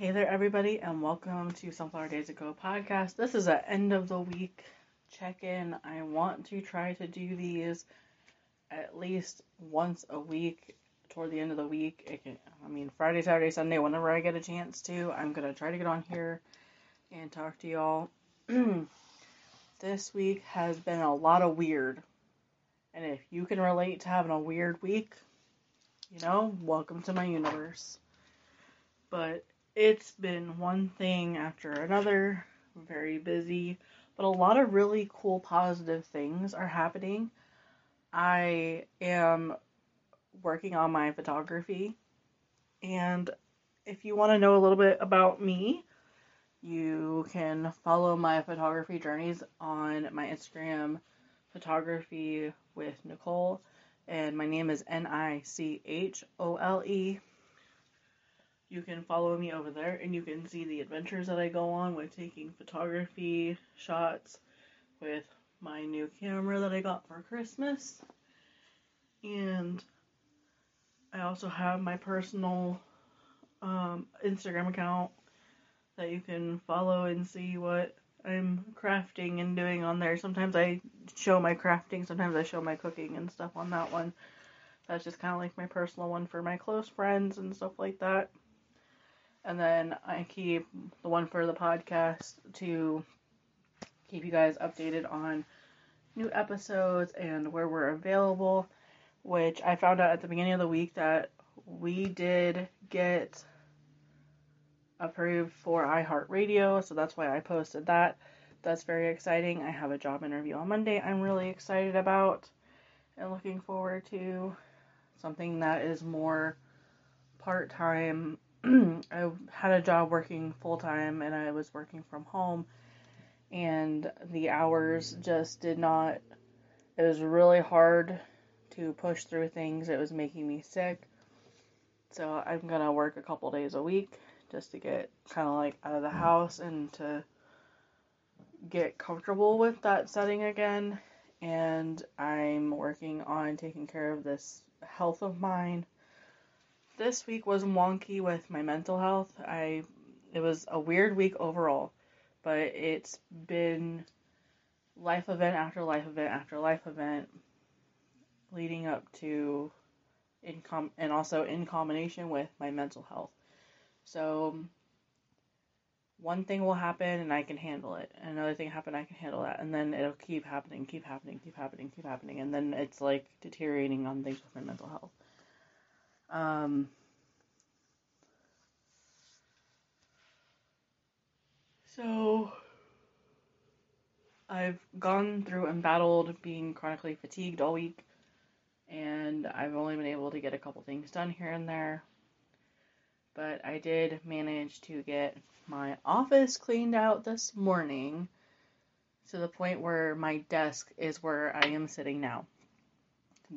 Hey there, everybody, and welcome to Sunflower Daze Co podcast. This is an end of the week check in. I want to try to do these at least once a week toward the end of the week. Can, I mean, Friday, Saturday, Sunday, whenever I get a chance to, I'm going to try to get on here and talk to y'all. this week has been a lot of weird. And if you can relate to having a weird week, you know, welcome to my universe. But it's been one thing after another, very busy, but a lot of really cool positive things are happening. I am working on my photography, and if you want to know a little bit about me, you can follow my photography journeys on my Instagram, photography with Nichole, and my name is N I C H O L E you can follow me over there and you can see the adventures that I go on with taking photography shots with my new camera that I got for Christmas. And I also have my personal um, Instagram account that you can follow and see what I'm crafting and doing on there. Sometimes I show my crafting, sometimes I show my cooking and stuff on that one. That's just kind of like my personal one for my close friends and stuff like that and then I keep the one for the podcast to keep you guys updated on new episodes and where we're available. Which I found out at the beginning of the week that we did get approved for iHeartRadio, so that's why I posted that. That's very exciting. I have a job interview on Monday I'm really excited about and looking forward to something that is more part time I had a job working full time and I was working from home and the hours just did not it was really hard to push through things. It was making me sick. So I'm to work a couple days a week just to get kind of like out of the house and to get comfortable with that setting again. And I'm working on taking care of this health of mine this week was wonky with my mental health. I it was a weird week overall, but it's been life event after life event after life event leading up to in com- and also in combination with my mental health. So one thing will happen and I can handle it. Another thing happen I can handle that. And then it'll keep happening, keep happening, keep happening, keep happening. And then it's like deteriorating on things with my mental health. Um, so I've gone through and battled being chronically fatigued all week, and I've only been able to get a couple things done here and there. But I did manage to get my office cleaned out this morning to the point where my desk is where I am sitting now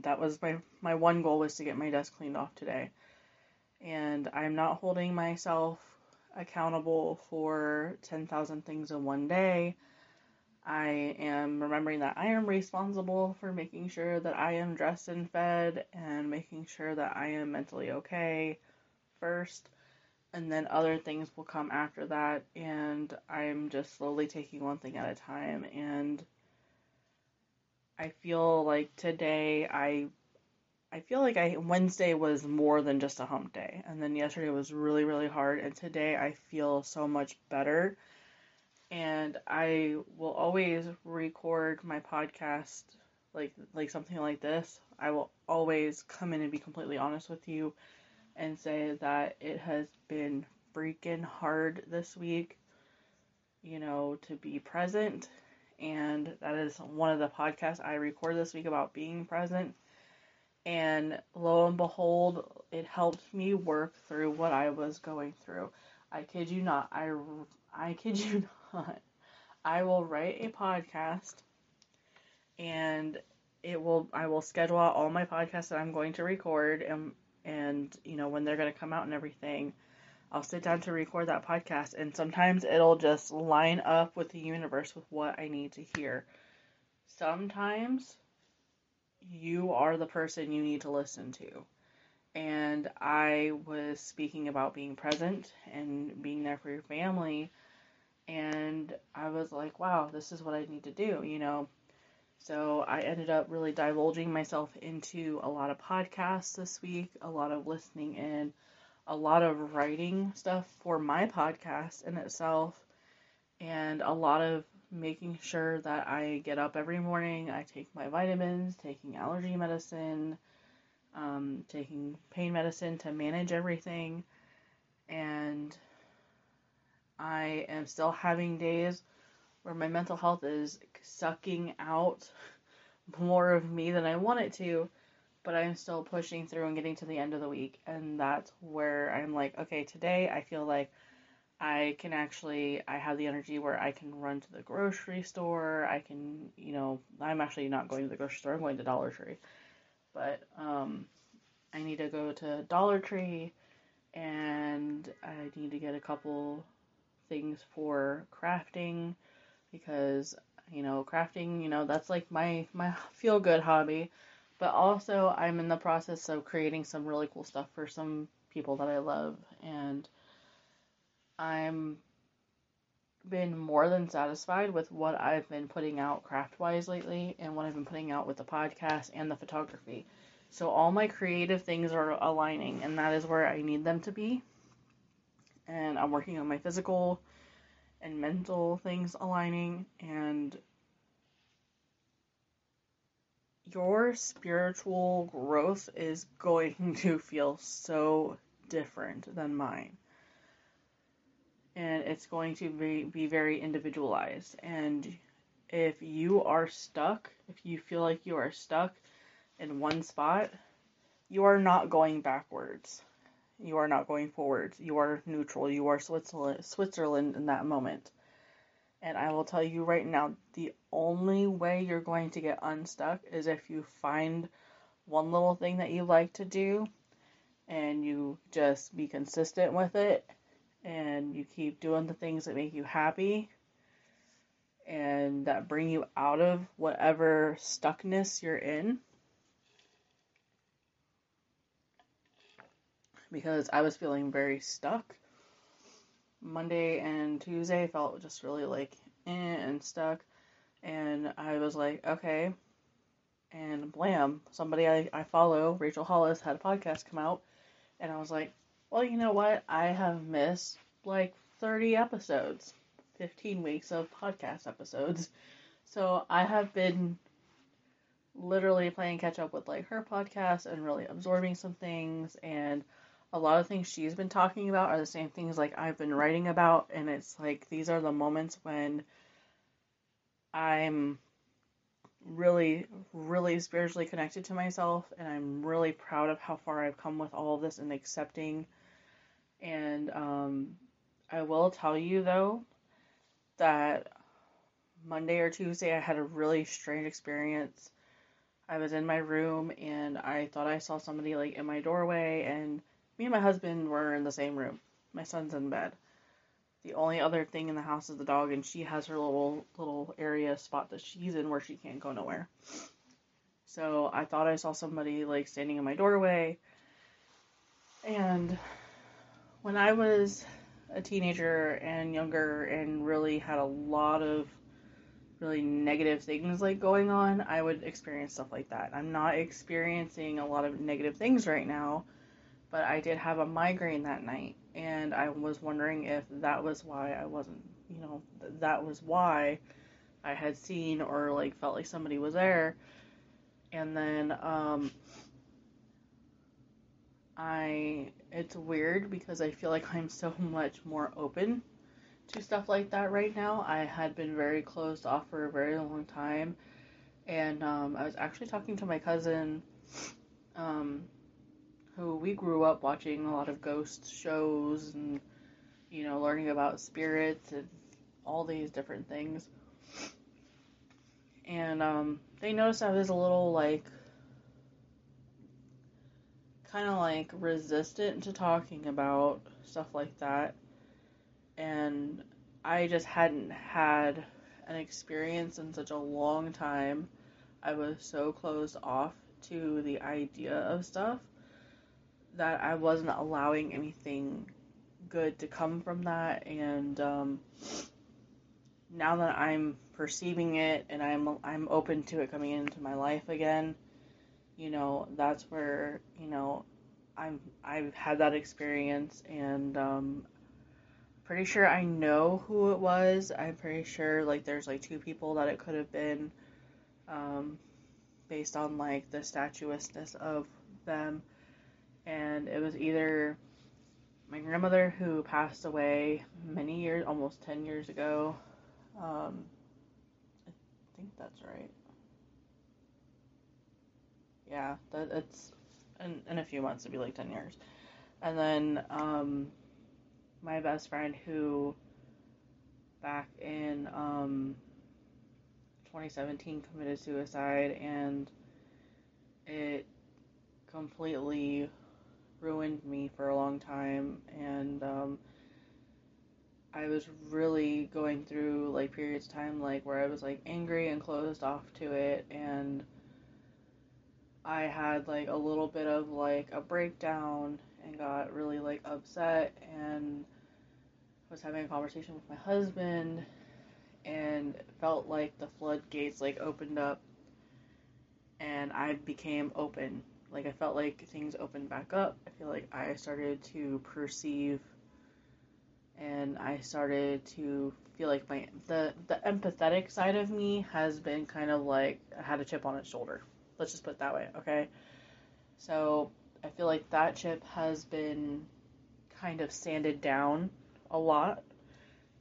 that was my my one goal was to get my desk cleaned off today. And I'm not holding myself accountable for 10,000 things in one day. I am remembering that I am responsible for making sure that I am dressed and fed and making sure that I am mentally okay first. And then other things will come after that. And I'm just slowly taking one thing at a time. And I feel like today I I feel like I Wednesday was more than just a hump day, and then yesterday was really really hard, and today I feel so much better. And I will always record my podcast like like something like this. I will always come in and be completely honest with you and say that it has been freaking hard this week, you know, to be present and that is one of the podcasts I record this week about being present. And lo and behold, it helped me work through what I was going through. I kid you not. I, I kid you not. I will write a podcast and it will I will schedule out all my podcasts that I'm going to record and and you know when they're going to come out and everything I'll sit down to record that podcast, and sometimes it'll just line up with the universe with what I need to hear. Sometimes you are the person you need to listen to. and I was speaking about being present and being there for your family. And I was like, wow, this is what I need to do, you know. So I ended up really divulging myself into a lot of podcasts this week, a lot of listening in, a lot of writing stuff for my podcast in itself, and a lot of making sure that I get up every morning, I take my vitamins, taking allergy medicine, um, taking pain medicine to manage everything, and I am still having days where my mental health is sucking out more of me than I want it to, but I'm still pushing through and getting to the end of the week, and that's where I'm like, okay, today I feel like I can actually I have the energy where I can run to the grocery store. I can, you know, I'm actually not going to the grocery store. I'm going to Dollar Tree. But um I need to go to Dollar Tree and I need to get a couple things for crafting because you know, crafting, you know, that's like my my feel good hobby. But also I'm in the process of creating some really cool stuff for some people that I love and I'm been more than satisfied with what I've been putting out craft wise lately and what I've been putting out with the podcast and the photography. So all my creative things are aligning and that is where I need them to be. And I'm working on my physical and mental things aligning and your spiritual growth is going to feel so different than mine and it's going to be, be very individualized. And if you are stuck, if you feel like you are stuck in one spot, you are not going backwards. You are not going forwards. You are neutral. You are Switzerland, Switzerland in that moment. And I will tell you right now, the only way you're going to get unstuck is if you find one little thing that you like to do and you just be consistent with it and you keep doing the things that make you happy and that bring you out of whatever stuckness you're in. Because I was feeling very stuck. Monday and Tuesday felt just really like eh, and stuck. And I was like, okay. And blam, somebody I, I follow, Rachel Hollis, had a podcast come out. And I was like, well, you know what? I have missed like 30 episodes, 15 weeks of podcast episodes. So I have been literally playing catch up with like her podcast and really absorbing some things and a lot of things she's been talking about are the same things like I've been writing about and it's like these are the moments when I'm really really spiritually connected to myself and I'm really proud of how far I've come with all of this and accepting and um, I will tell you though that Monday or Tuesday I had a really strange experience. I was in my room and I thought I saw somebody like in my doorway and me and my husband were in the same room. My son's in bed. The only other thing in the house is the dog and she has her little little area spot that she's in where she can't go nowhere. So I thought I saw somebody like standing in my doorway and when I was a teenager and younger and really had a lot of really negative things like going on, I would experience stuff like that. I'm not experiencing a lot of negative things right now, but I did have a migraine that night and I was wondering if that was why I wasn't, you know, that was why I had seen or like felt like somebody was there. And then um I it's weird because I feel like I'm so much more open to stuff like that right now. I had been very closed off for a very long time, and um, I was actually talking to my cousin, um, who we grew up watching a lot of ghost shows and you know learning about spirits and all these different things. And um, they noticed I was a little like kind of like resistant to talking about stuff like that. And I just hadn't had an experience in such a long time. I was so closed off to the idea of stuff. That I wasn't allowing anything good to come from that and um, now that I'm perceiving it and I'm I'm open to it coming into my life again, you know, that's where, you know, I'm I've had that experience and um pretty sure I know who it was. I'm pretty sure like there's like two people that it could have been um based on like the statuousness of them and it was either my grandmother who passed away many years almost 10 years ago. Um I think that's right. Yeah that it's in, in a few months it'd be like 10 years. And then um my best friend who back in um 2017 committed suicide and it completely ruined me for a long time and um I was really going through like periods of time like where I was like angry and closed off to it and I had like a little bit of like a breakdown and got really like upset and was having a conversation with my husband and felt like the floodgates like opened up and I became open. Like I felt like things opened back up. I feel like I started to perceive and I started to feel like my the the empathetic side of me has been kind of like I had a chip on its shoulder. Let's just put it that way, okay? So I feel like that chip has been kind of sanded down a lot,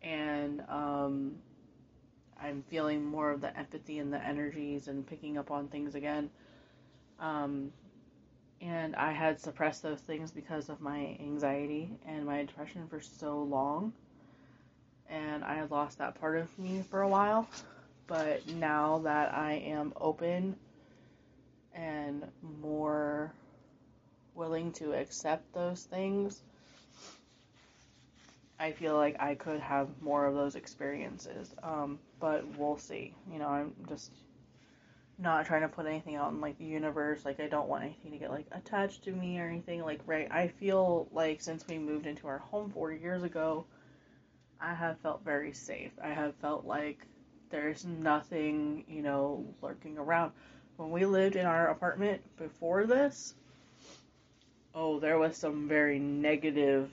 and um, I'm feeling more of the empathy and the energies and picking up on things again. Um, and I had suppressed those things because of my anxiety and my depression for so long. And I had lost that part of me for a while. But now that I am open and more willing to accept those things, I feel like I could have more of those experiences. Um, but we'll see. You know, I'm just not trying to put anything out in like the universe. Like I don't want anything to get like attached to me or anything. Like right, I feel like since we moved into our home four years ago, I have felt very safe. I have felt like there's nothing, you know, lurking around when we lived in our apartment before this, oh, there was some very negative,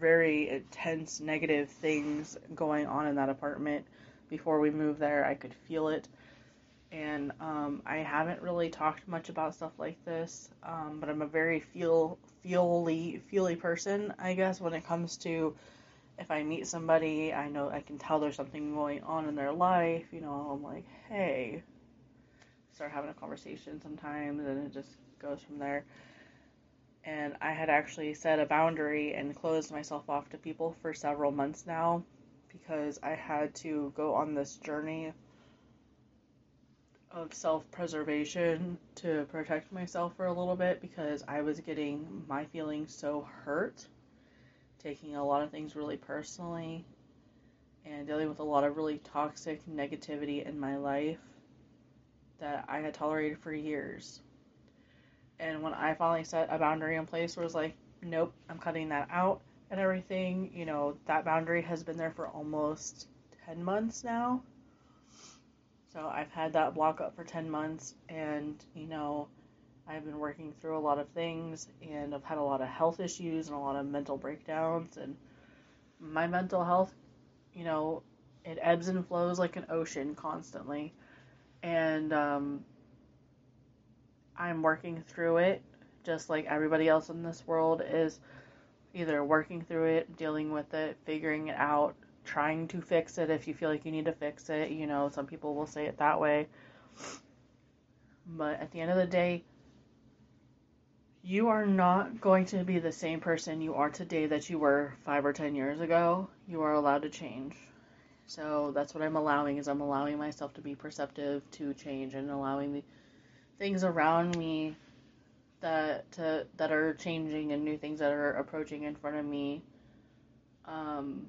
very intense negative things going on in that apartment before we moved there. I could feel it. And um, I haven't really talked much about stuff like this, um, but I'm a very feel feely feely person, I guess, when it comes to if I meet somebody, I know I can tell there's something going on in their life. You know, I'm like, hey, start having a conversation sometimes, and it just goes from there. And I had actually set a boundary and closed myself off to people for several months now because I had to go on this journey of self preservation to protect myself for a little bit because I was getting my feelings so hurt, taking a lot of things really personally, and dealing with a lot of really toxic negativity in my life that I had tolerated for years. And when I finally set a boundary in place where it was like, nope, I'm cutting that out and everything, you know, that boundary has been there for almost 10 months now. So I've had that block up for 10 months and, you know, I've been working through a lot of things and I've had a lot of health issues and a lot of mental breakdowns and my mental health, you know, it ebbs and flows like an ocean constantly. And um, I'm working through it just like everybody else in this world is either working through it, dealing with it, figuring it out, trying to fix it if you feel like you need to fix it. You know, some people will say it that way. But at the end of the day, you are not going to be the same person you are today that you were five or ten years ago. You are allowed to change. So that's what I'm allowing is I'm allowing myself to be perceptive to change and allowing the things around me that to, that are changing and new things that are approaching in front of me um,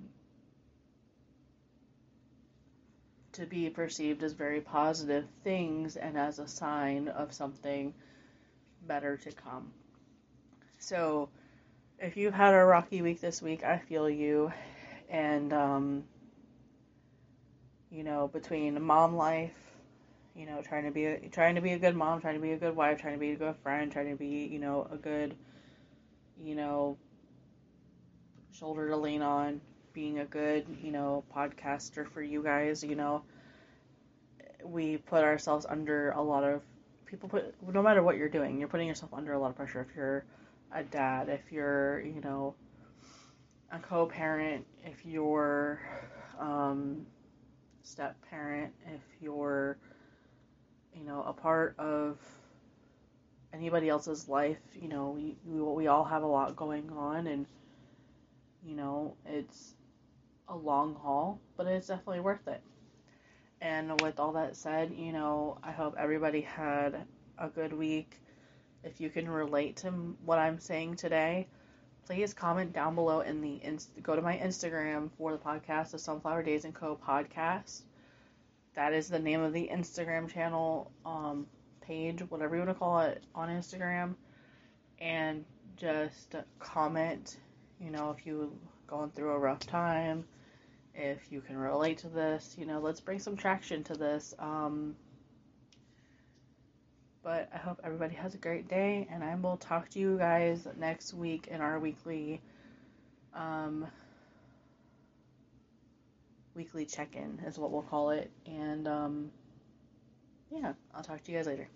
to be perceived as very positive things and as a sign of something better to come. So, if you've had a rocky week this week, I feel you. And, um, you know, between mom life, you know, trying to be a, trying to be a good mom, trying to be a good wife, trying to be a good friend, trying to be, you know, a good, you know, shoulder to lean on, being a good, you know, podcaster for you guys, you know, we put ourselves under a lot of people put no matter what you're doing, you're putting yourself under a lot of pressure. If you're a dad, if you're, you know, a co-parent, if you're um step parent, if you're you know, a part of anybody else's life, you know, we, we we all have a lot going on and you know, it's a long haul, but it's definitely worth it. And with all that said, you know, I hope everybody had a good week. If you can relate to what I'm saying today, please comment down below in the inst- go to my Instagram for the podcast, the Sunflower Daze and Co podcast. That is the name of the Instagram channel, um, page, whatever you want to call it, on Instagram. And just comment, you know, if you going through a rough time, if you can relate to this, you know, let's bring some traction to this. Um, but I hope everybody has a great day, and I will talk to you guys next week in our weekly um, weekly check-in is what we'll call it. And um, yeah, I'll talk to you guys later.